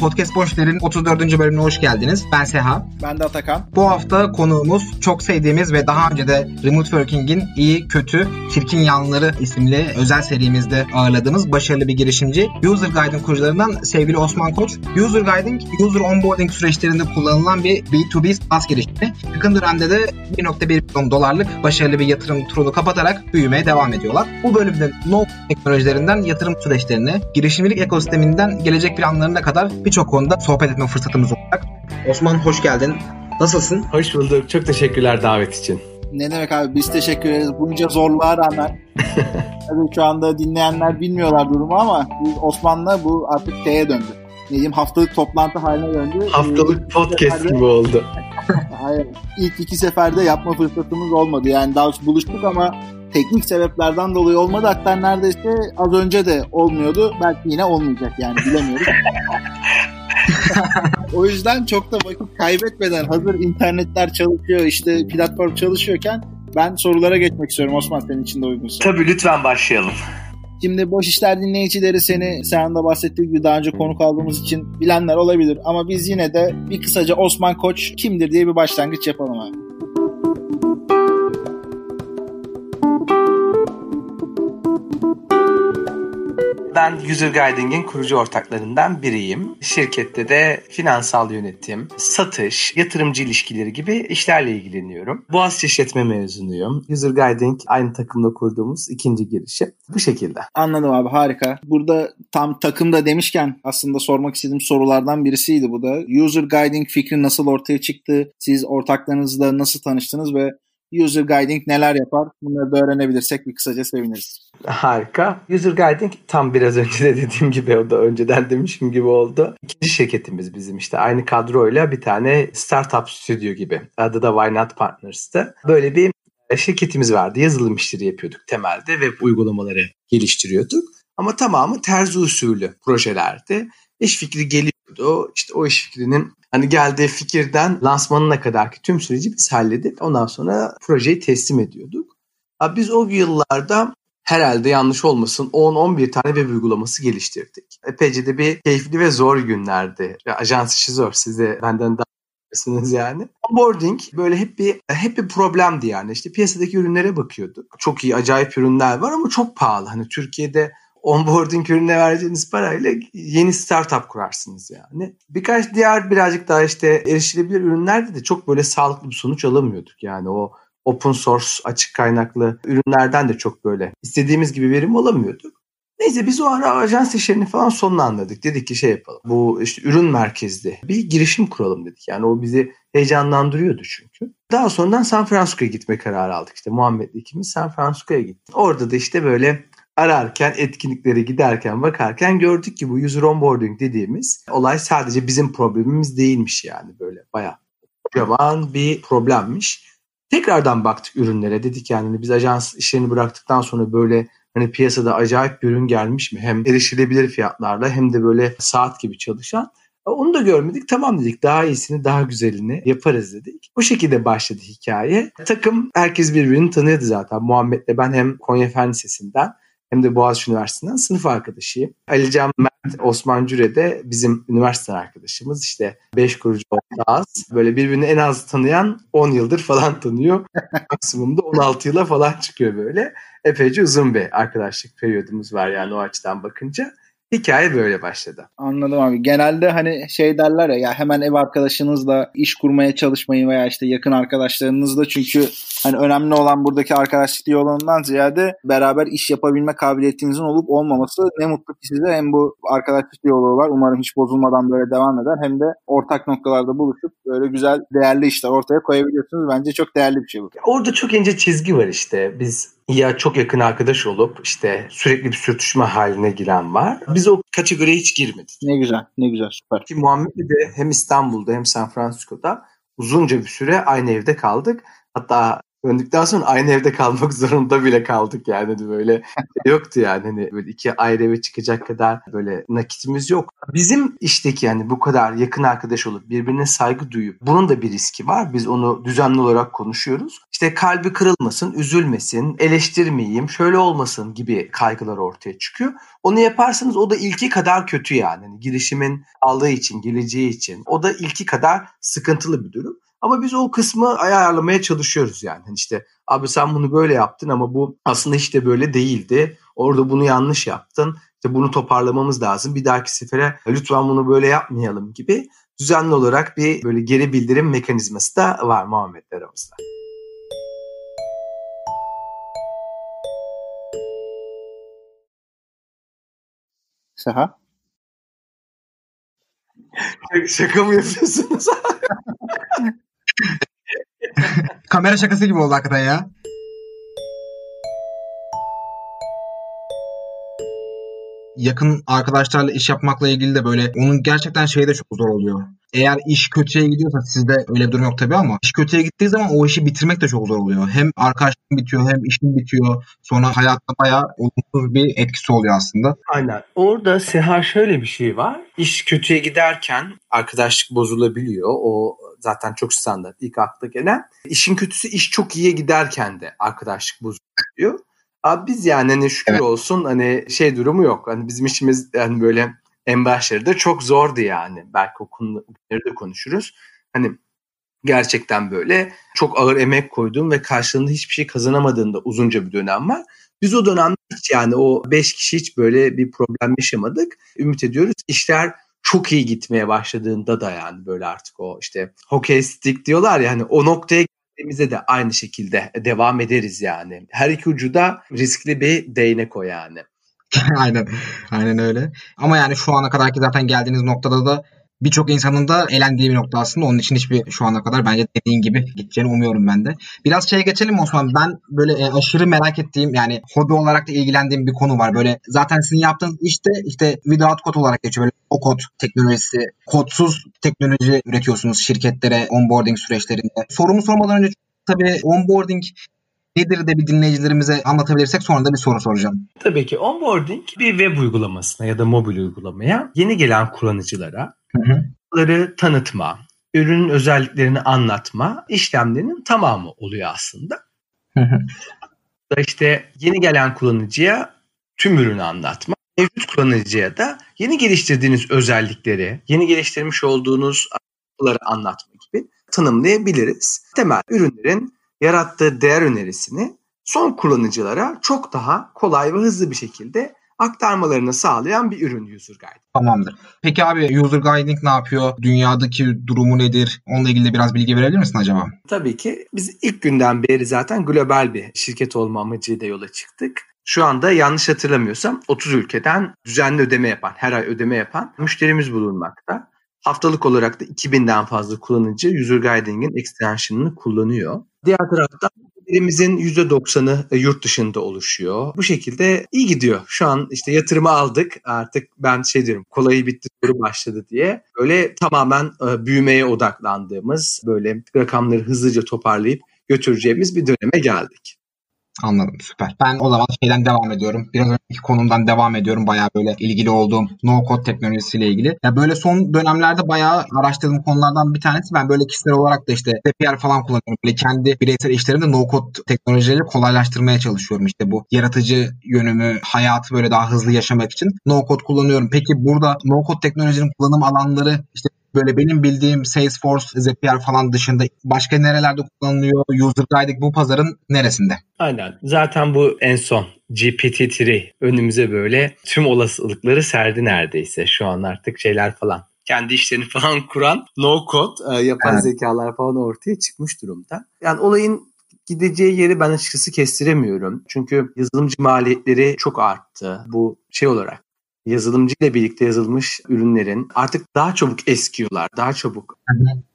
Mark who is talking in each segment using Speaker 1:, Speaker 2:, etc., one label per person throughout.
Speaker 1: Podcast Boşler'in 34. bölümüne hoş geldiniz. Ben Seha.
Speaker 2: Ben de Atakan.
Speaker 1: Bu hafta konuğumuz çok sevdiğimiz ve daha önce de Remote Working'in iyi, kötü, çirkin yanları isimli özel serimizde ağırladığımız başarılı bir girişimci. User Guide'ın kurucularından sevgili Osman Koç. User Guiding, user onboarding süreçlerinde kullanılan bir B2B SaaS girişimi. Yakın dönemde de 1.1 milyon dolarlık başarılı bir yatırım turunu kapatarak büyümeye devam ediyorlar. Bu bölümde no teknolojilerinden yatırım süreçlerine, girişimcilik ekosisteminden gelecek planlarına kadar birçok konuda sohbet etme fırsatımız olacak. Osman hoş geldin. Nasılsın?
Speaker 3: Hoş bulduk. Çok teşekkürler davet için.
Speaker 2: Ne demek abi biz teşekkür ederiz. Bunca zorluğa rağmen. Tabii şu anda dinleyenler bilmiyorlar durumu ama biz Osman'la bu artık şeye döndü. Ne diyeyim haftalık toplantı haline döndü.
Speaker 3: Haftalık
Speaker 2: Ee,
Speaker 3: podcast
Speaker 2: seferde-
Speaker 3: gibi oldu.
Speaker 2: Hayır. İlk iki seferde yapma fırsatımız olmadı. Yani daha buluştuk ama teknik sebeplerden dolayı olmadı. Hatta neredeyse az önce de olmuyordu. Belki yine olmayacak yani bilemiyoruz. o yüzden çok da vakit kaybetmeden hazır internetler çalışıyor işte platform çalışıyorken ben sorulara geçmek istiyorum Osman senin için de uygunsa.
Speaker 3: Tabii lütfen başlayalım.
Speaker 2: Şimdi boş işler dinleyicileri seni sen de bahsettiği gibi daha önce konuk aldığımız için bilenler olabilir ama biz yine de bir kısaca Osman Koç kimdir diye bir başlangıç yapalım abi.
Speaker 3: Ben User Guiding'in kurucu ortaklarından biriyim. Şirkette de finansal yönetim, satış, yatırımcı ilişkileri gibi işlerle ilgileniyorum. Boğaziçi İşletme mezunuyum. User Guiding aynı takımda kurduğumuz ikinci girişim. Bu şekilde.
Speaker 2: Anladım abi harika. Burada tam takımda demişken aslında sormak istediğim sorulardan birisiydi bu da. User Guiding fikri nasıl ortaya çıktı? Siz ortaklarınızla nasıl tanıştınız ve User Guiding neler yapar? Bunları da öğrenebilirsek bir kısaca seviniriz.
Speaker 3: Harika. User Guiding tam biraz önce de dediğim gibi o da önceden demişim gibi oldu. İkinci şirketimiz bizim işte aynı kadroyla bir tane startup stüdyo gibi. Adı da Why Not Partners'tı. Böyle bir şirketimiz vardı. Yazılım işleri yapıyorduk temelde. Web uygulamaları geliştiriyorduk. Ama tamamı terzi usulü projelerdi. İş fikri geliyordu. İşte o iş fikrinin hani geldiği fikirden lansmanına kadar ki tüm süreci biz halledip ondan sonra projeyi teslim ediyorduk. Abi biz o yıllarda herhalde yanlış olmasın 10-11 tane web uygulaması geliştirdik. Epeyce de bir keyifli ve zor günlerdi. Ajans işi zor. Siz de benden daha bilirsiniz yani. Onboarding böyle hep bir hep bir problemdi yani. İşte piyasadaki ürünlere bakıyorduk. Çok iyi acayip ürünler var ama çok pahalı. Hani Türkiye'de onboarding ürüne vereceğiniz parayla yeni startup kurarsınız yani. Birkaç diğer birazcık daha işte erişilebilir ürünlerde de çok böyle sağlıklı bir sonuç alamıyorduk. Yani o open source açık kaynaklı ürünlerden de çok böyle istediğimiz gibi verim alamıyorduk. Neyse biz o ara ajans işlerini falan sonlanladık. Dedik ki şey yapalım. Bu işte ürün merkezli bir girişim kuralım dedik. Yani o bizi heyecanlandırıyordu çünkü. Daha sonradan San Francisco'ya gitme kararı aldık. İşte Muhammed'le ikimiz San Francisco'ya gittik. Orada da işte böyle ararken, etkinliklere giderken, bakarken gördük ki bu user onboarding dediğimiz olay sadece bizim problemimiz değilmiş yani böyle bayağı kocaman bir problemmiş. Tekrardan baktık ürünlere dedik yani hani biz ajans işlerini bıraktıktan sonra böyle hani piyasada acayip bir ürün gelmiş mi? Hem erişilebilir fiyatlarla hem de böyle saat gibi çalışan. Onu da görmedik. Tamam dedik daha iyisini daha güzelini yaparız dedik. Bu şekilde başladı hikaye. Takım herkes birbirini tanıyordu zaten. Muhammed'le ben hem Konya Fen Lisesi'nden hem de Boğaziçi Üniversitesi'nden sınıf arkadaşıyım. Alican Mert Osman Cüre de bizim üniversite arkadaşımız. İşte 5 kurucu ortağız. Böyle birbirini en az tanıyan 10 yıldır falan tanıyor. Maksimumda 16 yıla falan çıkıyor böyle. Epeyce uzun bir arkadaşlık periyodumuz var yani o açıdan bakınca. Hikaye böyle başladı.
Speaker 2: Anladım abi. Genelde hani şey derler ya, ya hemen ev arkadaşınızla iş kurmaya çalışmayın veya işte yakın arkadaşlarınızla çünkü hani önemli olan buradaki arkadaşlık diyaloğundan ziyade beraber iş yapabilme kabiliyetinizin olup olmaması ne mutlu ki size hem bu arkadaşlık diyaloğu var. Umarım hiç bozulmadan böyle devam eder. Hem de ortak noktalarda buluşup böyle güzel değerli işler ortaya koyabiliyorsunuz. Bence çok değerli bir şey bu.
Speaker 3: Orada çok ince çizgi var işte. Biz ya çok yakın arkadaş olup işte sürekli bir sürtüşme haline giren var. Biz o kategoriye hiç girmedik.
Speaker 2: Ne güzel, ne güzel, süper.
Speaker 3: Ki Muhammed de hem İstanbul'da hem San Francisco'da uzunca bir süre aynı evde kaldık. Hatta Döndükten sonra aynı evde kalmak zorunda bile kaldık yani hani böyle yoktu yani hani böyle iki ayrı eve çıkacak kadar böyle nakitimiz yok. Bizim işteki yani bu kadar yakın arkadaş olup birbirine saygı duyup bunun da bir riski var. Biz onu düzenli olarak konuşuyoruz. İşte kalbi kırılmasın, üzülmesin, eleştirmeyeyim, şöyle olmasın gibi kaygılar ortaya çıkıyor. Onu yaparsanız o da ilki kadar kötü yani. yani girişimin aldığı için, geleceği için. O da ilki kadar sıkıntılı bir durum. Ama biz o kısmı ayarlamaya çalışıyoruz yani. Hani işte abi sen bunu böyle yaptın ama bu aslında hiç de böyle değildi. Orada bunu yanlış yaptın. İşte bunu toparlamamız lazım. Bir dahaki sefere lütfen bunu böyle yapmayalım gibi düzenli olarak bir böyle geri bildirim mekanizması da var Muhammed aramızda.
Speaker 2: Seha?
Speaker 3: Şaka mı yapıyorsunuz?
Speaker 1: Kamera şakası gibi oldu hakikaten ya. yakın arkadaşlarla iş yapmakla ilgili de böyle onun gerçekten şeyi de çok zor oluyor. Eğer iş kötüye gidiyorsa sizde öyle bir durum yok tabii ama iş kötüye gittiği zaman o işi bitirmek de çok zor oluyor. Hem arkadaşlığın bitiyor hem işin bitiyor. Sonra hayatta bayağı olumsuz bir etkisi oluyor aslında.
Speaker 3: Aynen. Orada Seha şöyle bir şey var. İş kötüye giderken arkadaşlık bozulabiliyor. O zaten çok standart ilk akla gelen. İşin kötüsü iş çok iyiye giderken de arkadaşlık bozuluyor. Abi biz yani hani şükür evet. olsun hani şey durumu yok. Hani bizim işimiz yani böyle en başlarda çok zordu yani. Belki o konuları da konuşuruz. Hani gerçekten böyle çok ağır emek koyduğum ve karşılığında hiçbir şey kazanamadığında uzunca bir dönem var. Biz o dönemde hiç yani o beş kişi hiç böyle bir problem yaşamadık. Ümit ediyoruz işler çok iyi gitmeye başladığında da yani böyle artık o işte hockey stick diyorlar ya hani o noktaya geldiğimizde de aynı şekilde devam ederiz yani. Her iki ucu da riskli bir değnek o yani.
Speaker 1: aynen. Aynen öyle. Ama yani şu ana kadarki zaten geldiğiniz noktada da birçok insanın da elendiği bir nokta aslında. Onun için hiçbir şu ana kadar bence dediğin gibi gideceğini umuyorum ben de. Biraz şeye geçelim Osman. Ben böyle e, aşırı merak ettiğim yani hobi olarak da ilgilendiğim bir konu var. Böyle zaten sizin yaptığınız işte işte without kod olarak geçiyor. Böyle o kod teknolojisi, kodsuz teknoloji üretiyorsunuz şirketlere onboarding süreçlerinde. Sorumu sormadan önce tabii onboarding nedir de bir dinleyicilerimize anlatabilirsek sonra da bir soru soracağım.
Speaker 3: Tabii ki onboarding bir web uygulamasına ya da mobil uygulamaya yeni gelen kullanıcılara bunları tanıtma, ürünün özelliklerini anlatma işlemlerinin tamamı oluyor aslında. Hı hı. işte yeni gelen kullanıcıya tüm ürünü anlatma, mevcut kullanıcıya da yeni geliştirdiğiniz özellikleri, yeni geliştirmiş olduğunuz anlatma gibi tanımlayabiliriz. Temel ürünlerin yarattığı değer önerisini son kullanıcılara çok daha kolay ve hızlı bir şekilde aktarmalarını sağlayan bir ürün User Guide.
Speaker 1: Tamamdır. Peki abi User Guiding ne yapıyor? Dünyadaki durumu nedir? Onunla ilgili de biraz bilgi verebilir misin acaba?
Speaker 3: Tabii ki. Biz ilk günden beri zaten global bir şirket olma amacıyla yola çıktık. Şu anda yanlış hatırlamıyorsam 30 ülkeden düzenli ödeme yapan, her ay ödeme yapan müşterimiz bulunmakta. Haftalık olarak da 2000'den fazla kullanıcı User Guiding'in extension'ını kullanıyor. Diğer taraftan Elimizin %90'ı e, yurt dışında oluşuyor. Bu şekilde iyi gidiyor. Şu an işte yatırımı aldık. Artık ben şey diyorum kolayı bitti soru başladı diye. Öyle tamamen e, büyümeye odaklandığımız böyle rakamları hızlıca toparlayıp götüreceğimiz bir döneme geldik.
Speaker 1: Anladım süper. Ben o zaman şeyden devam ediyorum. Biraz önceki konumdan devam ediyorum. Bayağı böyle ilgili olduğum no code teknolojisiyle ilgili. Ya böyle son dönemlerde bayağı araştırdığım konulardan bir tanesi. Ben böyle kişisel olarak da işte CPR falan kullanıyorum. Böyle kendi bireysel işlerimde no code teknolojileri kolaylaştırmaya çalışıyorum. İşte bu yaratıcı yönümü, hayatı böyle daha hızlı yaşamak için no code kullanıyorum. Peki burada no code teknolojinin kullanım alanları işte böyle benim bildiğim Salesforce, Zapier falan dışında başka nerelerde kullanılıyor? User Guiding bu pazarın neresinde?
Speaker 3: Aynen. Zaten bu en son GPT-3 önümüze böyle tüm olasılıkları serdi neredeyse. Şu an artık şeyler falan kendi işlerini falan kuran no code yapan evet. zekalar falan ortaya çıkmış durumda. Yani olayın gideceği yeri ben açıkçası kestiremiyorum. Çünkü yazılımcı maliyetleri çok arttı. Bu şey olarak yazılımcı ile birlikte yazılmış ürünlerin artık daha çabuk eskiyorlar. Daha çabuk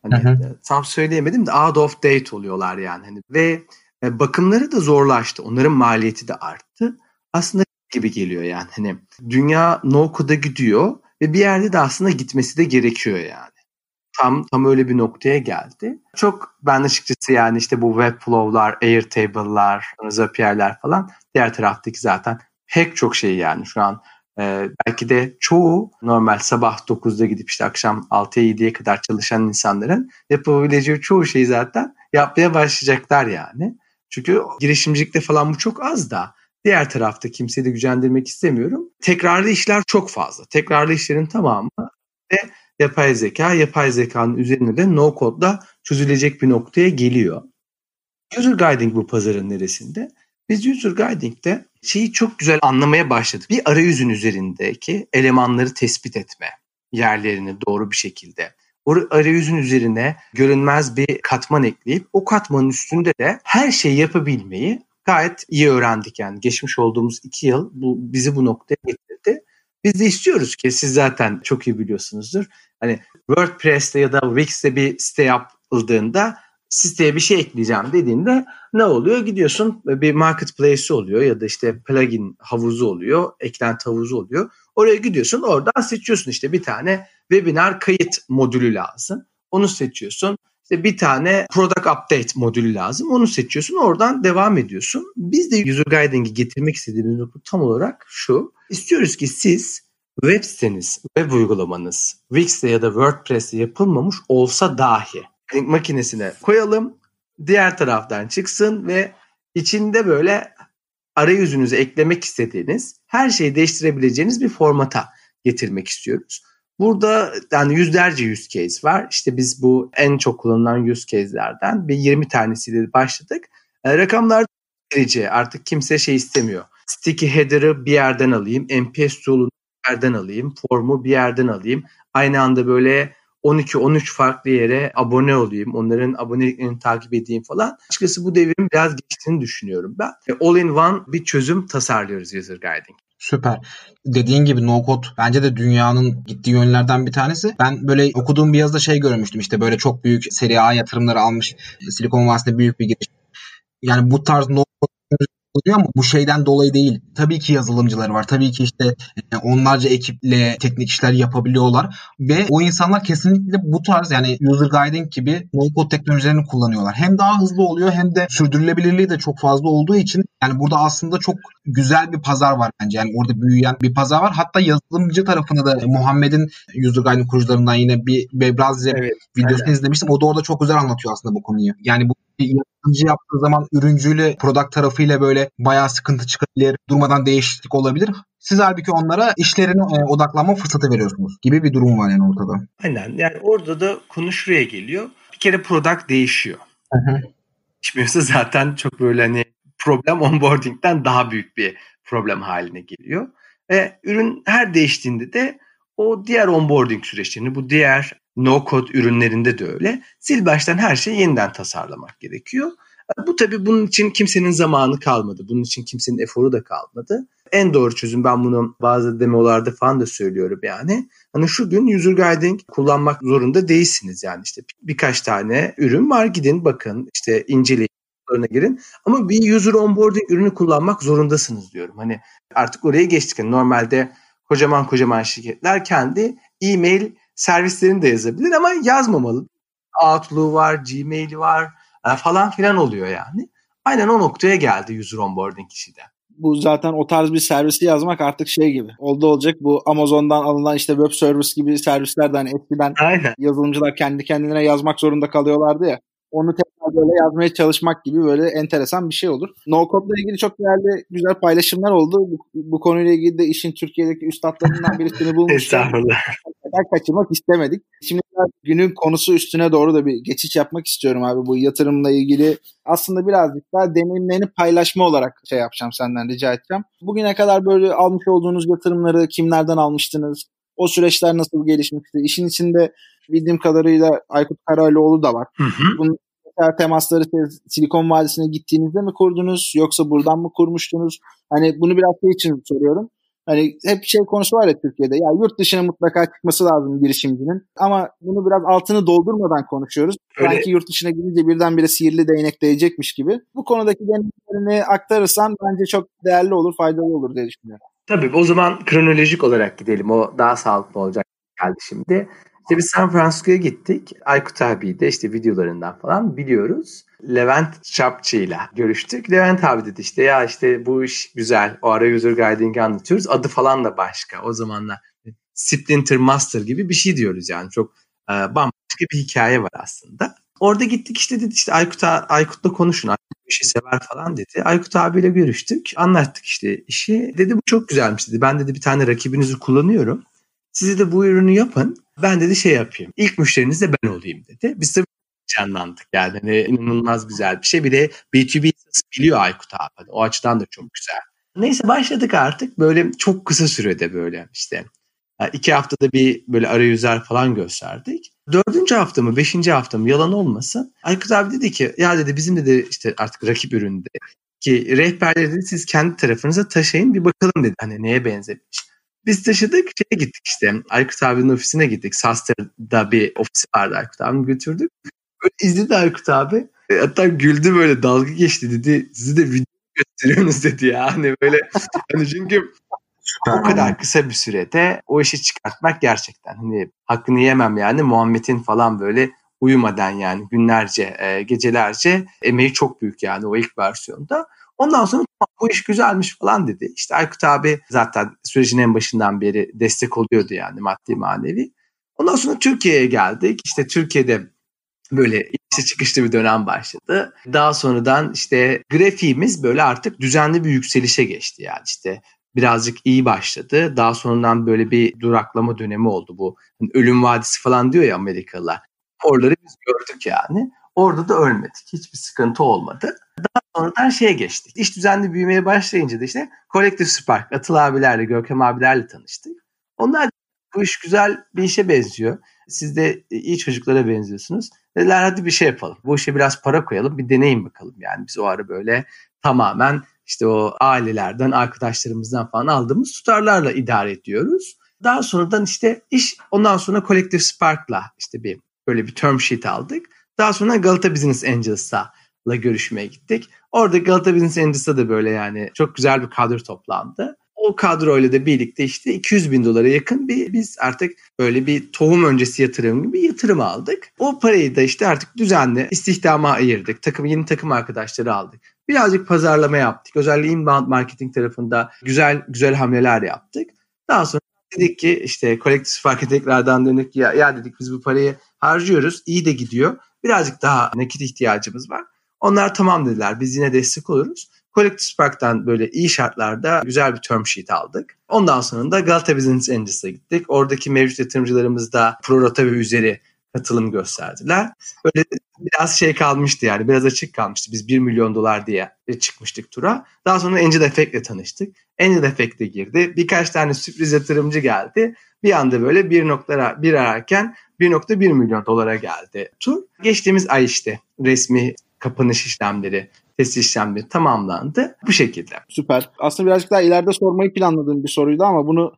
Speaker 3: hani tam söyleyemedim de out of date oluyorlar yani. Hani ve e, bakımları da zorlaştı. Onların maliyeti de arttı. Aslında gibi geliyor yani. Hani dünya no code'a gidiyor ve bir yerde de aslında gitmesi de gerekiyor yani. tam tam öyle bir noktaya geldi. Çok ben açıkçası yani işte bu Webflow'lar, Airtable'lar, Zapier'ler falan diğer taraftaki zaten pek çok şey yani şu an e, belki de çoğu normal sabah 9'da gidip işte akşam 6'ya 7'ye kadar çalışan insanların yapabileceği çoğu şeyi zaten yapmaya başlayacaklar yani. Çünkü girişimcilikte falan bu çok az da diğer tarafta kimseyi de gücendirmek istemiyorum. Tekrarlı işler çok fazla. Tekrarlı işlerin tamamı ve yapay zeka, yapay zekanın üzerine de no code'da çözülecek bir noktaya geliyor. User Guiding bu pazarın neresinde? Biz User Guiding'de şeyi çok güzel anlamaya başladık. Bir arayüzün üzerindeki elemanları tespit etme yerlerini doğru bir şekilde. O arayüzün üzerine görünmez bir katman ekleyip o katmanın üstünde de her şeyi yapabilmeyi gayet iyi öğrendik yani. Geçmiş olduğumuz iki yıl bu bizi bu noktaya getirdi. Biz de istiyoruz ki siz zaten çok iyi biliyorsunuzdur. Hani WordPress'te ya da Wix'te bir site yapıldığında siteye bir şey ekleyeceğim dediğinde ne oluyor? Gidiyorsun bir marketplace oluyor ya da işte plugin havuzu oluyor, eklenti havuzu oluyor. Oraya gidiyorsun oradan seçiyorsun işte bir tane webinar kayıt modülü lazım. Onu seçiyorsun. İşte bir tane product update modülü lazım. Onu seçiyorsun. Oradan devam ediyorsun. Biz de user guiding'i getirmek istediğimiz nokta tam olarak şu. İstiyoruz ki siz web siteniz, web uygulamanız Wix'te ya da WordPress'te yapılmamış olsa dahi makinesine koyalım. Diğer taraftan çıksın ve içinde böyle arayüzünüze eklemek istediğiniz her şeyi değiştirebileceğiniz bir formata getirmek istiyoruz. Burada yani yüzlerce use case var. İşte biz bu en çok kullanılan use case'lerden bir 20 tanesiyle başladık. E, rakamlar derece artık kimse şey istemiyor. Sticky header'ı bir yerden alayım, MPS tool'unu bir yerden alayım, formu bir yerden alayım. Aynı anda böyle 12-13 farklı yere abone olayım. Onların aboneliklerini takip edeyim falan. Açıkçası bu devrin biraz geçtiğini düşünüyorum ben. All in one bir çözüm tasarlıyoruz User Guiding.
Speaker 1: Süper. Dediğin gibi no code bence de dünyanın gittiği yönlerden bir tanesi. Ben böyle okuduğum bir yazıda şey görmüştüm işte böyle çok büyük seri A yatırımları almış Silikon Vadisi'nde büyük bir giriş. Yani bu tarz no code oluyor ama bu şeyden dolayı değil. Tabii ki yazılımcıları var. Tabii ki işte e, onlarca ekiple teknik işler yapabiliyorlar ve o insanlar kesinlikle bu tarz yani user guiding gibi no code teknolojilerini kullanıyorlar. Hem daha hızlı oluyor hem de sürdürülebilirliği de çok fazla olduğu için yani burada aslında çok güzel bir pazar var bence. Yani orada büyüyen bir pazar var. Hatta yazılımcı tarafında da Muhammed'in user guiding kurucularından yine bir Bebrazze evet, videosunu aynen. izlemiştim. O da orada çok güzel anlatıyor aslında bu konuyu. Yani bu yatırımcı yaptığı zaman ürüncüyle product tarafıyla böyle bayağı sıkıntı çıkabilir. Durmadan değişiklik olabilir. Siz halbuki onlara işlerine e, odaklanma fırsatı veriyorsunuz gibi bir durum var yani ortada.
Speaker 3: Aynen. Yani orada da konu şuraya geliyor. Bir kere product değişiyor. Değişmiyorsa zaten çok böyle hani problem onboarding'den daha büyük bir problem haline geliyor. Ve ürün her değiştiğinde de o diğer onboarding süreçlerini, bu diğer no code ürünlerinde de öyle. Sil baştan her şeyi yeniden tasarlamak gerekiyor. Bu tabii bunun için kimsenin zamanı kalmadı. Bunun için kimsenin eforu da kalmadı. En doğru çözüm ben bunu bazı demolarda falan da söylüyorum yani. Hani şu gün user guiding kullanmak zorunda değilsiniz yani işte birkaç tane ürün var gidin bakın işte inceleyin girin. Ama bir user onboarding ürünü kullanmak zorundasınız diyorum. Hani artık oraya geçtik. Yani normalde kocaman kocaman şirketler kendi e-mail servislerini de yazabilir ama yazmamalı. Outlook var, Gmail var e, falan filan oluyor yani. Aynen o noktaya geldi user onboarding işi de.
Speaker 2: Bu zaten o tarz bir servisi yazmak artık şey gibi. Oldu olacak bu Amazon'dan alınan işte web service gibi servislerden eskiden Aynen. yazılımcılar kendi kendine yazmak zorunda kalıyorlardı ya. Onu tekrar böyle yazmaya çalışmak gibi böyle enteresan bir şey olur. No Code ile ilgili çok değerli güzel paylaşımlar oldu. Bu, bu konuyla ilgili de işin Türkiye'deki üstadlarından birisini bulmuşlar.
Speaker 3: Estağfurullah.
Speaker 2: Kaçırmak istemedik. Şimdi günün konusu üstüne doğru da bir geçiş yapmak istiyorum abi. Bu yatırımla ilgili aslında birazcık daha deneyimlerini paylaşma olarak şey yapacağım senden rica edeceğim. Bugüne kadar böyle almış olduğunuz yatırımları kimlerden almıştınız? O süreçler nasıl gelişmişti? İşin içinde bildiğim kadarıyla Aykut Karaoğlu da var. Hı hı. Bunun temasları Silikon Vadisi'ne gittiğinizde mi kurdunuz yoksa buradan mı kurmuştunuz? Hani bunu biraz şey için soruyorum. Hani hep şey konusu var ya Türkiye'de. Ya yurt dışına mutlaka çıkması lazım girişimcinin. Ama bunu biraz altını doldurmadan konuşuyoruz. Öyle. Sanki yurt dışına gidince birdenbire sihirli değnek değecekmiş gibi. Bu konudaki deneyimlerini aktarırsan bence çok değerli olur, faydalı olur diye düşünüyorum.
Speaker 3: Tabii o zaman kronolojik olarak gidelim. O daha sağlıklı olacak geldi şimdi. İşte biz San Francisco'ya gittik. Aykut abi de işte videolarından falan biliyoruz. Levent Çapçı ile görüştük. Levent abi dedi işte ya işte bu iş güzel. O ara user guiding'i anlatıyoruz. Adı falan da başka. O zamanlar Splinter Master gibi bir şey diyoruz yani. Çok e, bambaşka bir hikaye var aslında. Orada gittik işte dedi işte Aykut, Aykut'la konuşun. Aykut bir şey sever falan dedi. Aykut abiyle görüştük. Anlattık işte işi. Dedi bu çok güzelmiş dedi. Ben dedi bir tane rakibinizi kullanıyorum. Sizi de bu ürünü yapın. Ben dedi şey yapayım. İlk müşteriniz de ben olayım dedi. Biz de canlandık yani. Hani inanılmaz güzel bir şey. Bir de B2B biliyor Aykut abi. Hani o açıdan da çok güzel. Neyse başladık artık böyle çok kısa sürede böyle işte iki haftada bir böyle arayüzler falan gösterdik. Dördüncü hafta mı, beşinci hafta mı yalan olmasın. Aykut abi dedi ki ya dedi bizim de işte artık rakip üründe ki rehberleri dedi siz kendi tarafınıza taşıyın bir bakalım dedi. Hani neye benzemiş. Biz taşıdık şeye gittik işte Aykut abinin ofisine gittik. Saster'da bir ofisi vardı Aykut abimi götürdük. Böyle izledi Aykut abi. E, hatta güldü böyle dalga geçti dedi. Sizi de video gösteriyorsunuz dedi ya. Hani böyle hani çünkü Süper. O kadar kısa bir sürede o işi çıkartmak gerçekten hani hakkını yemem yani Muhammed'in falan böyle uyumadan yani günlerce, e, gecelerce emeği çok büyük yani o ilk versiyonda. Ondan sonra bu iş güzelmiş falan dedi. İşte Aykut abi zaten sürecin en başından beri destek oluyordu yani maddi manevi. Ondan sonra Türkiye'ye geldik. İşte Türkiye'de böyle işte çıkışlı bir dönem başladı. Daha sonradan işte grafiğimiz böyle artık düzenli bir yükselişe geçti yani işte birazcık iyi başladı. Daha sonradan böyle bir duraklama dönemi oldu bu. Hani ölüm vadisi falan diyor ya Amerikalılar. Oraları biz gördük yani. Orada da ölmedik. Hiçbir sıkıntı olmadı. Daha sonradan şeye geçtik. İş düzenli büyümeye başlayınca da işte Collective Spark, Atıl abilerle, Görkem abilerle tanıştık. Onlar bu iş güzel bir işe benziyor. Siz de iyi çocuklara benziyorsunuz. Dediler hadi bir şey yapalım. Bu işe biraz para koyalım, bir deneyim bakalım. Yani biz o ara böyle tamamen işte o ailelerden, arkadaşlarımızdan falan aldığımız tutarlarla idare ediyoruz. Daha sonradan işte iş ondan sonra Collective Spark'la işte bir böyle bir term sheet aldık. Daha sonra Galata Business Angels'la görüşmeye gittik. Orada Galata Business Angels'ta da böyle yani çok güzel bir kadro toplandı. O kadroyla da birlikte işte 200 bin dolara yakın bir biz artık böyle bir tohum öncesi yatırım gibi yatırım aldık. O parayı da işte artık düzenli istihdama ayırdık. Takım yeni takım arkadaşları aldık. Birazcık pazarlama yaptık. Özellikle inbound marketing tarafında güzel güzel hamleler yaptık. Daha sonra dedik ki işte kolektif marketinglerden dedik ya, ya dedik biz bu parayı harcıyoruz. iyi de gidiyor. Birazcık daha nakit ihtiyacımız var. Onlar tamam dediler. Biz yine destek oluruz. Collective Spark'tan böyle iyi şartlarda güzel bir term sheet aldık. Ondan sonra da Galata Business Angels'a gittik. Oradaki mevcut yatırımcılarımız da prorata ve üzeri katılım gösterdiler. Böyle biraz şey kalmıştı yani biraz açık kalmıştı. Biz 1 milyon dolar diye çıkmıştık tura. Daha sonra Angel Effect ile tanıştık. Angel Effect'e girdi. Birkaç tane sürpriz yatırımcı geldi. Bir anda böyle bir noktalara bir ararken 1.1 milyon dolara geldi tur. Geçtiğimiz ay işte resmi kapanış işlemleri test işlemleri tamamlandı. Bu şekilde.
Speaker 2: Süper. Aslında birazcık daha ileride sormayı planladığım bir soruydu ama bunu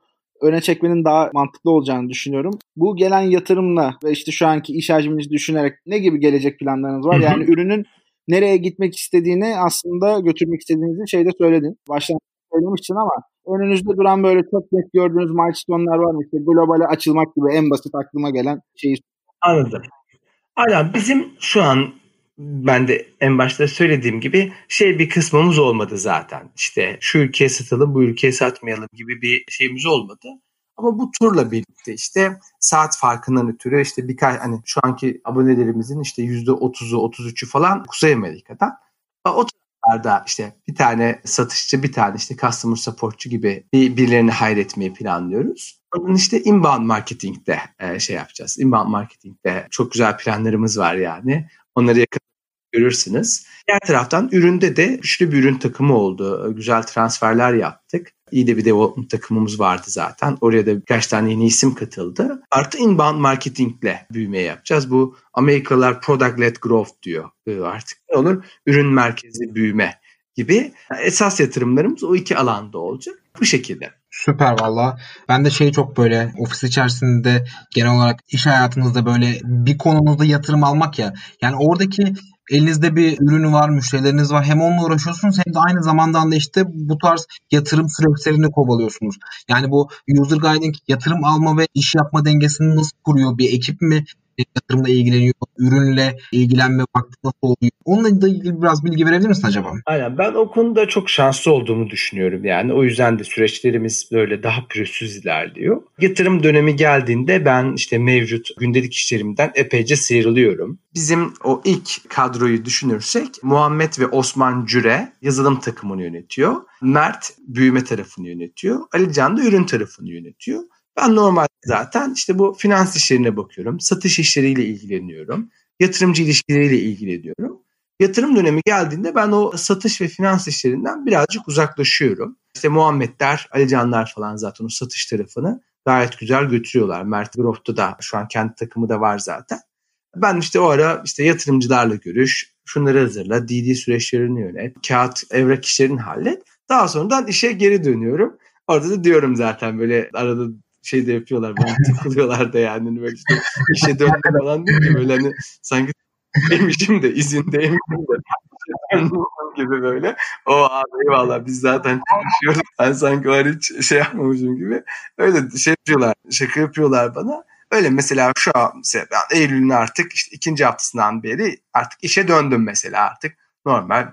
Speaker 2: öne çekmenin daha mantıklı olacağını düşünüyorum. Bu gelen yatırımla ve işte şu anki iş hacminizi düşünerek ne gibi gelecek planlarınız var? Yani ürünün nereye gitmek istediğini aslında götürmek istediğinizi şeyde söyledin. Baştan söylemiştin ama önünüzde duran böyle çok net gördüğünüz milestone'lar var mı? İşte globale açılmak gibi en basit aklıma gelen şeyi.
Speaker 3: Anladım. Aynen bizim şu an ben de en başta söylediğim gibi şey bir kısmımız olmadı zaten. İşte şu ülkeye satalım bu ülkeye satmayalım gibi bir şeyimiz olmadı. Ama bu turla birlikte işte saat farkından ötürü işte birkaç hani şu anki abonelerimizin işte %30'u 33'ü falan Kuzey Amerika'dan. O taraflarda işte bir tane satışçı bir tane işte customer supportçu gibi bir, birilerini hayretmeyi planlıyoruz. Onun işte inbound marketingde e, şey yapacağız. Inbound marketingde çok güzel planlarımız var yani. Onları yakın görürsünüz. Diğer taraftan üründe de güçlü bir ürün takımı oldu. Güzel transferler yaptık. İyi de bir development takımımız vardı zaten. Oraya da birkaç tane yeni isim katıldı. Artı inbound marketingle büyüme yapacağız. Bu Amerikalılar product-led growth diyor artık. Ne olur? Ürün merkezi büyüme gibi. Esas yatırımlarımız o iki alanda olacak. Bu şekilde.
Speaker 1: Süper valla. Ben de şey çok böyle ofis içerisinde genel olarak iş hayatınızda böyle bir konunuzda yatırım almak ya. Yani oradaki elinizde bir ürünü var, müşterileriniz var. Hem onunla uğraşıyorsunuz hem de aynı zamanda da işte bu tarz yatırım süreçlerini kovalıyorsunuz. Yani bu user guiding yatırım alma ve iş yapma dengesini nasıl kuruyor? Bir ekip mi yatırımla ilgileniyor, ürünle ilgilenme vakti nasıl oluyor? Onunla da ilgili biraz bilgi verebilir misin acaba?
Speaker 3: Aynen ben o konuda çok şanslı olduğumu düşünüyorum yani. O yüzden de süreçlerimiz böyle daha pürüzsüz ilerliyor. Yatırım dönemi geldiğinde ben işte mevcut gündelik işlerimden epeyce sıyrılıyorum. Bizim o ilk kadroyu düşünürsek Muhammed ve Osman Cüre yazılım takımını yönetiyor. Mert büyüme tarafını yönetiyor. Ali Can da ürün tarafını yönetiyor. Ben normal zaten işte bu finans işlerine bakıyorum. Satış işleriyle ilgileniyorum. Yatırımcı ilişkileriyle ilgileniyorum. Yatırım dönemi geldiğinde ben o satış ve finans işlerinden birazcık uzaklaşıyorum. İşte Muhammedler, Ali Canlar falan zaten o satış tarafını gayet güzel götürüyorlar. Mert Grof'ta da şu an kendi takımı da var zaten. Ben işte o ara işte yatırımcılarla görüş, şunları hazırla, DD süreçlerini yönet, kağıt, evrak işlerini hallet. Daha sonradan işe geri dönüyorum. Orada da diyorum zaten böyle arada şey de yapıyorlar bana tıklıyorlar da yani hani böyle işte işe dönme falan değil ki böyle hani sanki demişim de izindeymişim de gibi böyle. O abi eyvallah biz zaten çalışıyoruz. Ben sanki var hiç şey yapmamışım gibi. Öyle şey yapıyorlar. Şaka yapıyorlar bana. Öyle mesela şu an mesela ben Eylül'ün artık işte ikinci haftasından beri artık işe döndüm mesela artık. Normal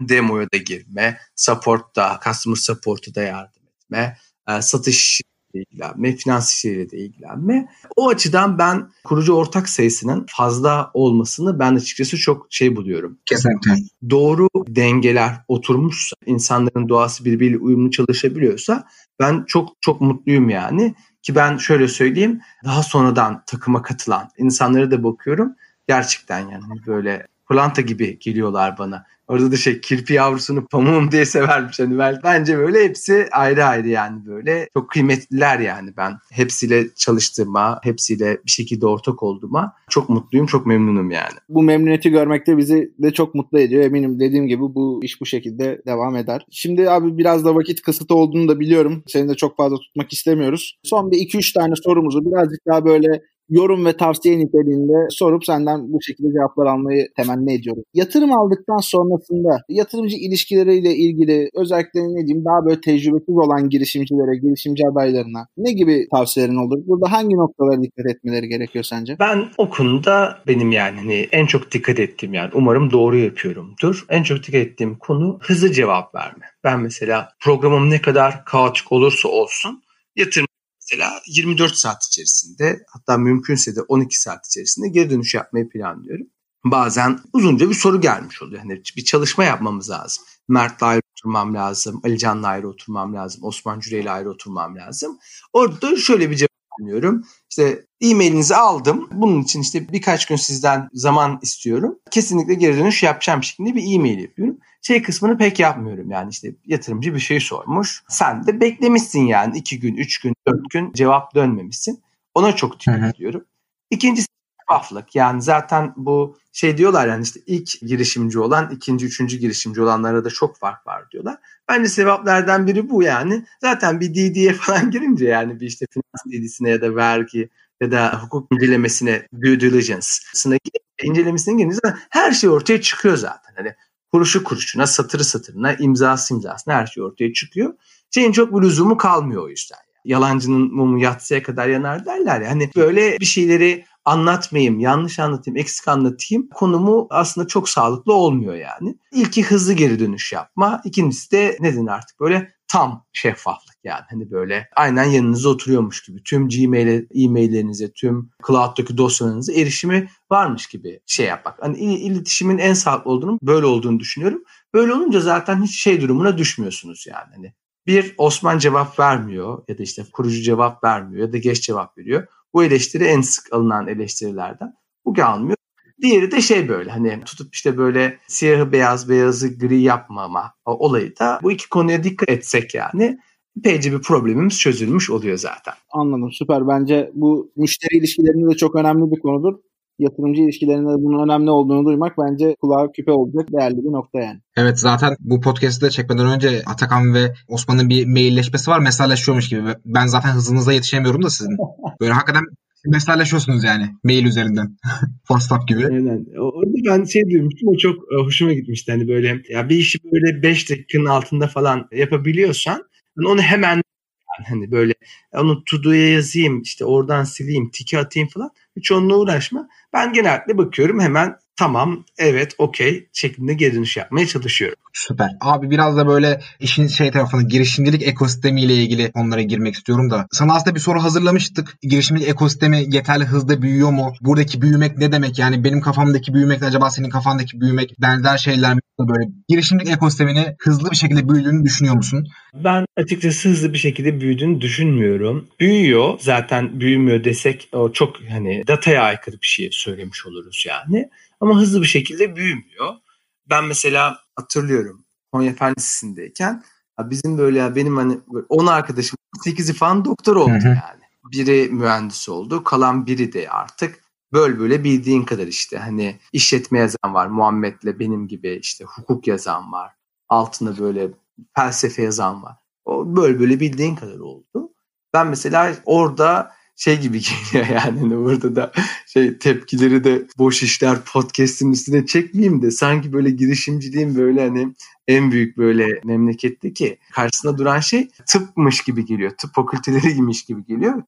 Speaker 3: demoya da girme, support'ta, customer support'a da yardım etme, satış ilgilenme, finans işleriyle de ilgilenme. O açıdan ben kurucu ortak sayısının fazla olmasını ben açıkçası çok şey buluyorum.
Speaker 1: Kesinlikle.
Speaker 3: Doğru dengeler oturmuşsa, insanların doğası birbiriyle uyumlu çalışabiliyorsa ben çok çok mutluyum yani. Ki ben şöyle söyleyeyim, daha sonradan takıma katılan insanlara da bakıyorum. Gerçekten yani böyle pırlanta gibi geliyorlar bana. Orada da şey kirpi yavrusunu pamuğum diye severmiş. Hani ben, bence böyle hepsi ayrı ayrı yani böyle çok kıymetliler yani ben. Hepsiyle çalıştığıma, hepsiyle bir şekilde ortak olduğuma çok mutluyum, çok memnunum yani.
Speaker 2: Bu memnuniyeti görmekte bizi de çok mutlu ediyor. Eminim dediğim gibi bu iş bu şekilde devam eder. Şimdi abi biraz da vakit kısıtı olduğunu da biliyorum. Seni de çok fazla tutmak istemiyoruz. Son bir iki üç tane sorumuzu birazcık daha böyle yorum ve tavsiye niteliğinde sorup senden bu şekilde cevaplar almayı temenni ediyorum. Yatırım aldıktan sonrasında yatırımcı ilişkileriyle ilgili özellikle ne diyeyim daha böyle tecrübesiz olan girişimcilere, girişimci adaylarına ne gibi tavsiyelerin olur? Burada hangi noktalara dikkat etmeleri gerekiyor sence?
Speaker 3: Ben o konuda benim yani hani en çok dikkat ettiğim yani umarım doğru yapıyorumdur. En çok dikkat ettiğim konu hızlı cevap verme. Ben mesela programım ne kadar kaotik olursa olsun yatırım mesela 24 saat içerisinde hatta mümkünse de 12 saat içerisinde geri dönüş yapmayı planlıyorum. Bazen uzunca bir soru gelmiş oluyor. Hani bir çalışma yapmamız lazım. Mert'le ayrı oturmam lazım. Ali Can'la ayrı oturmam lazım. Osman Cüre'yle ayrı oturmam lazım. Orada şöyle bir veriyorum. İşte e-mailinizi aldım. Bunun için işte birkaç gün sizden zaman istiyorum. Kesinlikle geri dönüş yapacağım şeklinde bir e-mail yapıyorum şey kısmını pek yapmıyorum yani işte yatırımcı bir şey sormuş. Sen de beklemişsin yani iki gün, üç gün, dört gün cevap dönmemişsin. Ona çok dikkat ediyorum. İkincisi şeffaflık. Yani zaten bu şey diyorlar yani işte ilk girişimci olan, ikinci, üçüncü girişimci olanlara da çok fark var diyorlar. Bence sebeplerden biri bu yani. Zaten bir DD'ye falan girince yani bir işte finans DD'sine ya da vergi ya da hukuk incelemesine due diligence'sına incelemesine girince her şey ortaya çıkıyor zaten. Hani kuruşu kuruşuna, satırı satırına, imzası imzasına her şey ortaya çıkıyor. Şeyin çok bir lüzumu kalmıyor o yüzden. Yalancının mumu yatsıya kadar yanar derler ya. Hani böyle bir şeyleri anlatmayayım, yanlış anlatayım, eksik anlatayım konumu aslında çok sağlıklı olmuyor yani. İlki hızlı geri dönüş yapma. İkincisi de ne denir artık böyle tam şeffaflık yani. Hani böyle aynen yanınızda oturuyormuş gibi tüm Gmail e-maillerinize, tüm cloud'daki dosyalarınıza erişimi varmış gibi şey yapmak. Hani iletişimin en sağlıklı olduğunu böyle olduğunu düşünüyorum. Böyle olunca zaten hiç şey durumuna düşmüyorsunuz yani. Hani bir Osman cevap vermiyor ya da işte kurucu cevap vermiyor ya da geç cevap veriyor. Bu eleştiri en sık alınan eleştirilerden. Bu gelmiyor. Diğeri de şey böyle hani tutup işte böyle siyahı beyaz beyazı gri yapmama olayı da bu iki konuya dikkat etsek yani epeyce bir problemimiz çözülmüş oluyor zaten.
Speaker 2: Anladım süper. Bence bu müşteri ilişkilerinde de çok önemli bir konudur. Yatırımcı ilişkilerinde de bunun önemli olduğunu duymak bence kulağa küpe olacak değerli bir nokta yani.
Speaker 1: Evet zaten bu podcast'ı da çekmeden önce Atakan ve Osman'ın bir mailleşmesi var. Mesajlaşıyormuş gibi. Ben zaten hızınıza yetişemiyorum da sizin. Böyle hakikaten Mesajlaşıyorsunuz yani mail üzerinden. WhatsApp gibi.
Speaker 3: Aynen. Orada ben şey duymuştum o çok e, hoşuma gitmişti. Hani böyle ya bir işi böyle 5 dakikanın altında falan yapabiliyorsan hani onu hemen hani böyle onu to-do'ya yazayım işte oradan sileyim tiki atayım falan hiç onunla uğraşma. Ben genellikle bakıyorum hemen tamam evet okey şeklinde geri dönüş yapmaya çalışıyorum.
Speaker 1: Süper. Abi biraz da böyle işin şey tarafına girişimcilik ekosistemiyle ilgili onlara girmek istiyorum da. Sana aslında bir soru hazırlamıştık. Girişimcilik ekosistemi yeterli hızda büyüyor mu? Buradaki büyümek ne demek? Yani benim kafamdaki büyümek acaba senin kafandaki büyümek benzer şeyler mi? Böyle girişimcilik ekosistemini hızlı bir şekilde büyüdüğünü düşünüyor musun?
Speaker 3: Ben açıkçası hızlı bir şekilde büyüdüğünü düşünmüyorum. Büyüyor. Zaten büyümüyor desek o çok hani dataya aykırı bir şey söylemiş oluruz yani. Ama hızlı bir şekilde büyümüyor. Ben mesela hatırlıyorum Konya Fen Lisesi'ndeyken bizim böyle benim hani 10 arkadaşım 8'i falan doktor oldu hı hı. yani. Biri mühendis oldu. Kalan biri de artık böyle böyle bildiğin kadar işte hani işletme yazan var Muhammed'le benim gibi işte hukuk yazan var. Altında böyle felsefe yazan var. O böyle böyle bildiğin kadar oldu. Ben mesela orada şey gibi geliyor yani hani burada da şey tepkileri de boş işler podcast'in üstüne çekmeyeyim de sanki böyle girişimciliğin böyle hani en büyük böyle memlekette ki karşısında duran şey tıpmış gibi geliyor. Tıp fakülteleri gibiymiş gibi geliyor.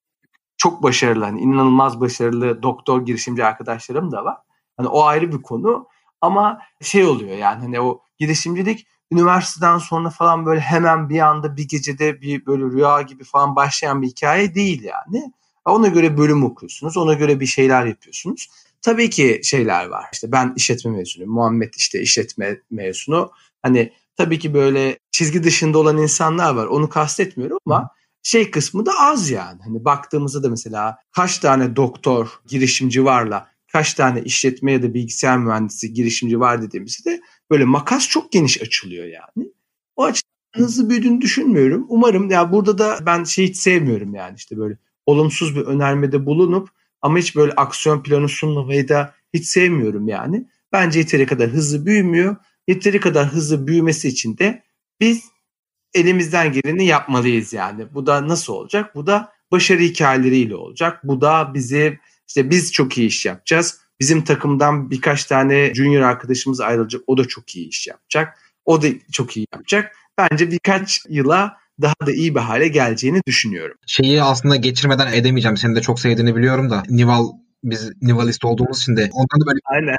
Speaker 3: Çok başarılı hani inanılmaz başarılı doktor girişimci arkadaşlarım da var. Hani o ayrı bir konu ama şey oluyor yani hani o girişimcilik üniversiteden sonra falan böyle hemen bir anda bir gecede bir böyle rüya gibi falan başlayan bir hikaye değil yani. Ona göre bölüm okuyorsunuz. Ona göre bir şeyler yapıyorsunuz. Tabii ki şeyler var. İşte ben işletme mezunuyum. Muhammed işte işletme mezunu. Hani tabii ki böyle çizgi dışında olan insanlar var. Onu kastetmiyorum ama şey kısmı da az yani. Hani baktığımızda da mesela kaç tane doktor, girişimci varla kaç tane işletme ya da bilgisayar mühendisi, girişimci var dediğimizde de böyle makas çok geniş açılıyor yani. O açıdan hızlı büyüdüğünü düşünmüyorum. Umarım ya burada da ben şey hiç sevmiyorum yani işte böyle olumsuz bir önermede bulunup ama hiç böyle aksiyon planı sunmamayı da hiç sevmiyorum yani. Bence yeteri kadar hızlı büyümüyor. Yeteri kadar hızlı büyümesi için de biz elimizden geleni yapmalıyız yani. Bu da nasıl olacak? Bu da başarı hikayeleriyle olacak. Bu da bizi işte biz çok iyi iş yapacağız. Bizim takımdan birkaç tane junior arkadaşımız ayrılacak. O da çok iyi iş yapacak. O da çok iyi yapacak. Bence birkaç yıla daha da iyi bir hale geleceğini düşünüyorum.
Speaker 1: Şeyi aslında geçirmeden edemeyeceğim. Seni de çok sevdiğini biliyorum da. Nival biz Nivalist olduğumuz için de ondan da böyle
Speaker 3: Aynen.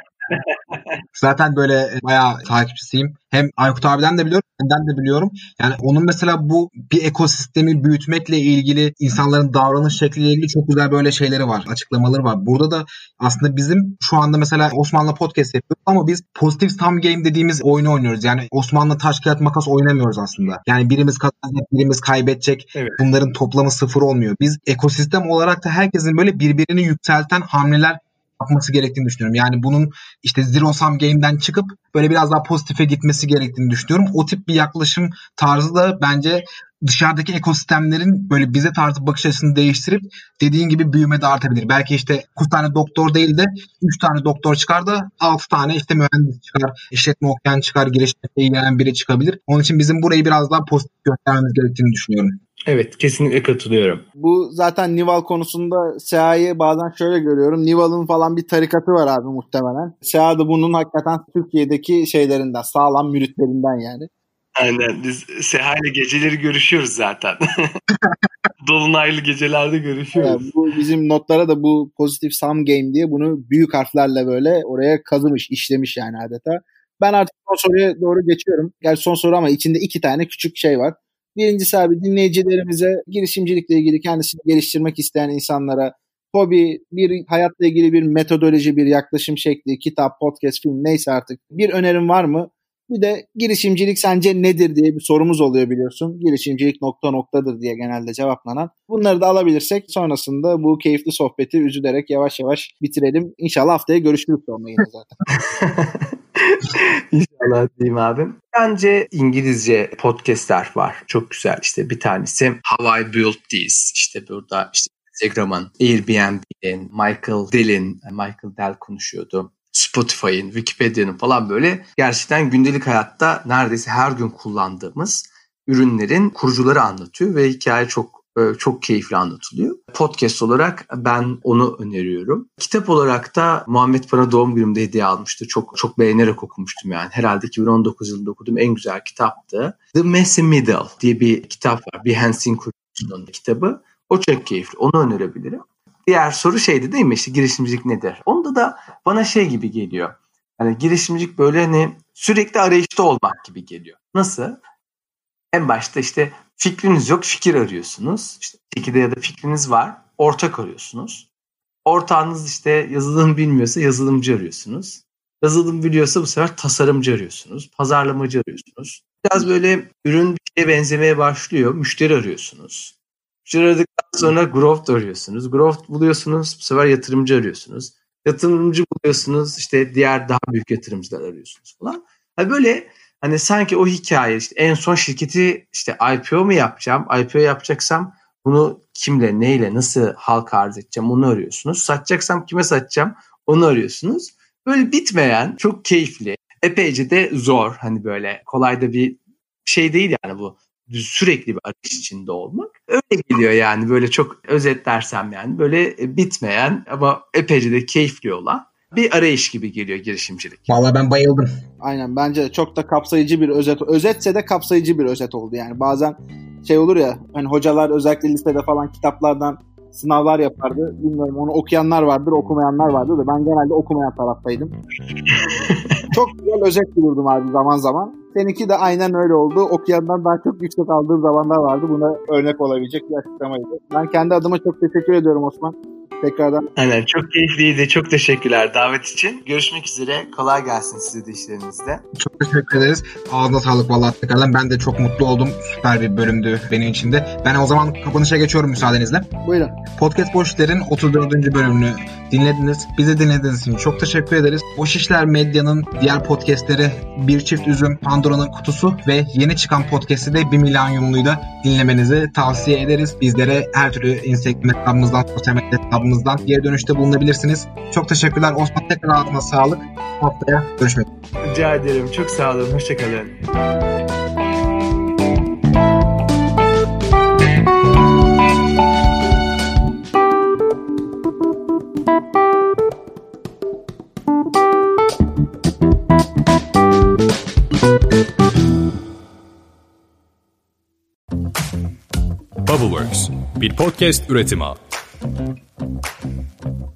Speaker 1: Zaten böyle bayağı takipçisiyim. Hem Aykut abiden de biliyorum, benden de biliyorum. Yani onun mesela bu bir ekosistemi büyütmekle ilgili insanların davranış şekliyle ilgili çok güzel böyle şeyleri var, açıklamaları var. Burada da aslında bizim şu anda mesela Osmanlı podcast yapıyoruz ama biz pozitif sum game dediğimiz oyunu oynuyoruz. Yani Osmanlı taş kağıt makas oynamıyoruz aslında. Yani birimiz kazanacak, birimiz kaybedecek. Evet. Bunların toplamı sıfır olmuyor. Biz ekosistem olarak da herkesin böyle birbirini yükselten hamleler yapması gerektiğini düşünüyorum. Yani bunun işte zero sum game'den çıkıp böyle biraz daha pozitife gitmesi gerektiğini düşünüyorum. O tip bir yaklaşım tarzı da bence dışarıdaki ekosistemlerin böyle bize tarzı bakış açısını değiştirip dediğin gibi büyüme de artabilir. Belki işte 9 tane doktor değil de 3 tane doktor çıkar da 6 tane işte mühendis çıkar, işletme okuyan çıkar, girişimciye ilgilenen biri çıkabilir. Onun için bizim burayı biraz daha pozitif göstermemiz gerektiğini düşünüyorum.
Speaker 3: Evet kesinlikle katılıyorum.
Speaker 2: Bu zaten Nival konusunda SEA'yı bazen şöyle görüyorum. Nival'ın falan bir tarikatı var abi muhtemelen. SEA da bunun hakikaten Türkiye'deki şeylerinden, sağlam müritlerinden yani.
Speaker 3: Aynen. Biz Seha ile geceleri görüşüyoruz zaten. Dolunaylı gecelerde görüşüyoruz.
Speaker 2: Yani bu bizim notlara da bu pozitif sum game diye bunu büyük harflerle böyle oraya kazımış, işlemiş yani adeta. Ben artık son soruya doğru geçiyorum. Gerçi son soru ama içinde iki tane küçük şey var. Birincisi abi dinleyicilerimize girişimcilikle ilgili kendisini geliştirmek isteyen insanlara hobi, bir hayatla ilgili bir metodoloji, bir yaklaşım şekli, kitap, podcast, film neyse artık bir önerim var mı? Bir de girişimcilik sence nedir diye bir sorumuz oluyor biliyorsun. Girişimcilik nokta noktadır diye genelde cevaplanan. Bunları da alabilirsek sonrasında bu keyifli sohbeti üzülerek yavaş yavaş bitirelim. İnşallah haftaya görüşürüz sonra yine zaten.
Speaker 3: İnşallah diyeyim abim. Bence İngilizce podcastler var. Çok güzel. İşte bir tanesi How I Built This. İşte burada işte Instagram'ın, Airbnb'in, Michael Dell'in, Michael Dell konuşuyordu. Spotify'ın, Wikipedia'nın falan böyle gerçekten gündelik hayatta neredeyse her gün kullandığımız ürünlerin kurucuları anlatıyor ve hikaye çok Böyle çok keyifli anlatılıyor. Podcast olarak ben onu öneriyorum. Kitap olarak da Muhammed bana doğum günümde hediye almıştı. Çok çok beğenerek okumuştum yani. Herhalde 2019 yılında okuduğum en güzel kitaptı. The Messy Middle diye bir kitap var. Bir Hansen kurucusunun kitabı. O çok keyifli. Onu önerebilirim. Diğer soru şeydi değil mi işte girişimcilik nedir? Onda da bana şey gibi geliyor. Hani girişimcilik böyle hani sürekli arayışta olmak gibi geliyor. Nasıl? En başta işte fikriniz yok, fikir arıyorsunuz. İşte şekilde ya da fikriniz var, ortak arıyorsunuz. Ortağınız işte yazılım bilmiyorsa yazılımcı arıyorsunuz. Yazılım biliyorsa bu sefer tasarımcı arıyorsunuz. Pazarlamacı arıyorsunuz. Biraz böyle ürün bir şeye benzemeye başlıyor. Müşteri arıyorsunuz. Müşteri aradıktan sonra growth arıyorsunuz. Growth buluyorsunuz. Bu sefer yatırımcı arıyorsunuz. Yatırımcı buluyorsunuz. işte diğer daha büyük yatırımcılar arıyorsunuz falan. Yani böyle hani sanki o hikaye işte en son şirketi işte IPO mu yapacağım? IPO yapacaksam bunu kimle, neyle, nasıl halka arz edeceğim onu arıyorsunuz. Satacaksam kime satacağım onu arıyorsunuz. Böyle bitmeyen, çok keyifli, epeyce de zor. Hani böyle kolay da bir şey değil yani bu sürekli bir arayış içinde olmak. Öyle geliyor yani böyle çok özetlersem yani böyle bitmeyen ama epeyce de keyifli olan bir arayış gibi geliyor girişimcilik.
Speaker 1: Vallahi ben bayıldım.
Speaker 2: Aynen bence çok da kapsayıcı bir özet. Özetse de kapsayıcı bir özet oldu yani. Bazen şey olur ya hani hocalar özellikle lisede falan kitaplardan sınavlar yapardı. Bilmiyorum onu okuyanlar vardır, okumayanlar vardır da ben genelde okumayan taraftaydım. çok güzel özet bulurdum abi zaman zaman. Seninki de aynen öyle oldu. Okuyandan daha çok yüksek aldığım zamanlar vardı. Buna örnek olabilecek bir açıklamaydı. Ben kendi adıma çok teşekkür ediyorum Osman. Tekrardan.
Speaker 3: Aynen çok keyifliydi. Çok teşekkürler davet için. Görüşmek üzere. Kolay gelsin size de işlerinizde.
Speaker 1: Çok teşekkür ederiz. Ağzına sağlık vallahi tekrardan. Ben de çok mutlu oldum. Süper bir bölümdü benim için de. Ben o zaman kapanışa geçiyorum müsaadenizle.
Speaker 2: Buyurun.
Speaker 1: Podcast Boş İşler'in 34. bölümünü dinlediniz. Bizi dinlediğiniz için çok teşekkür ederiz. Boş İşler Medya'nın diğer podcastleri Bir Çift Üzüm, Pandora'nın Kutusu ve yeni çıkan podcast'i de 1 milyonyumluyu da dinlemenizi tavsiye ederiz. Bizlere her türlü Instagram hesabımızdan, sosyal medya hesabımızdan geri dönüşte bulunabilirsiniz. Çok teşekkürler. Osman tekrar ağzına sağlık. Haftaya görüşmek üzere.
Speaker 3: Rica ederim. Çok sağ olun. Hoşçakalın.
Speaker 4: Bubbleworks bir podcast üretimi. Thank you.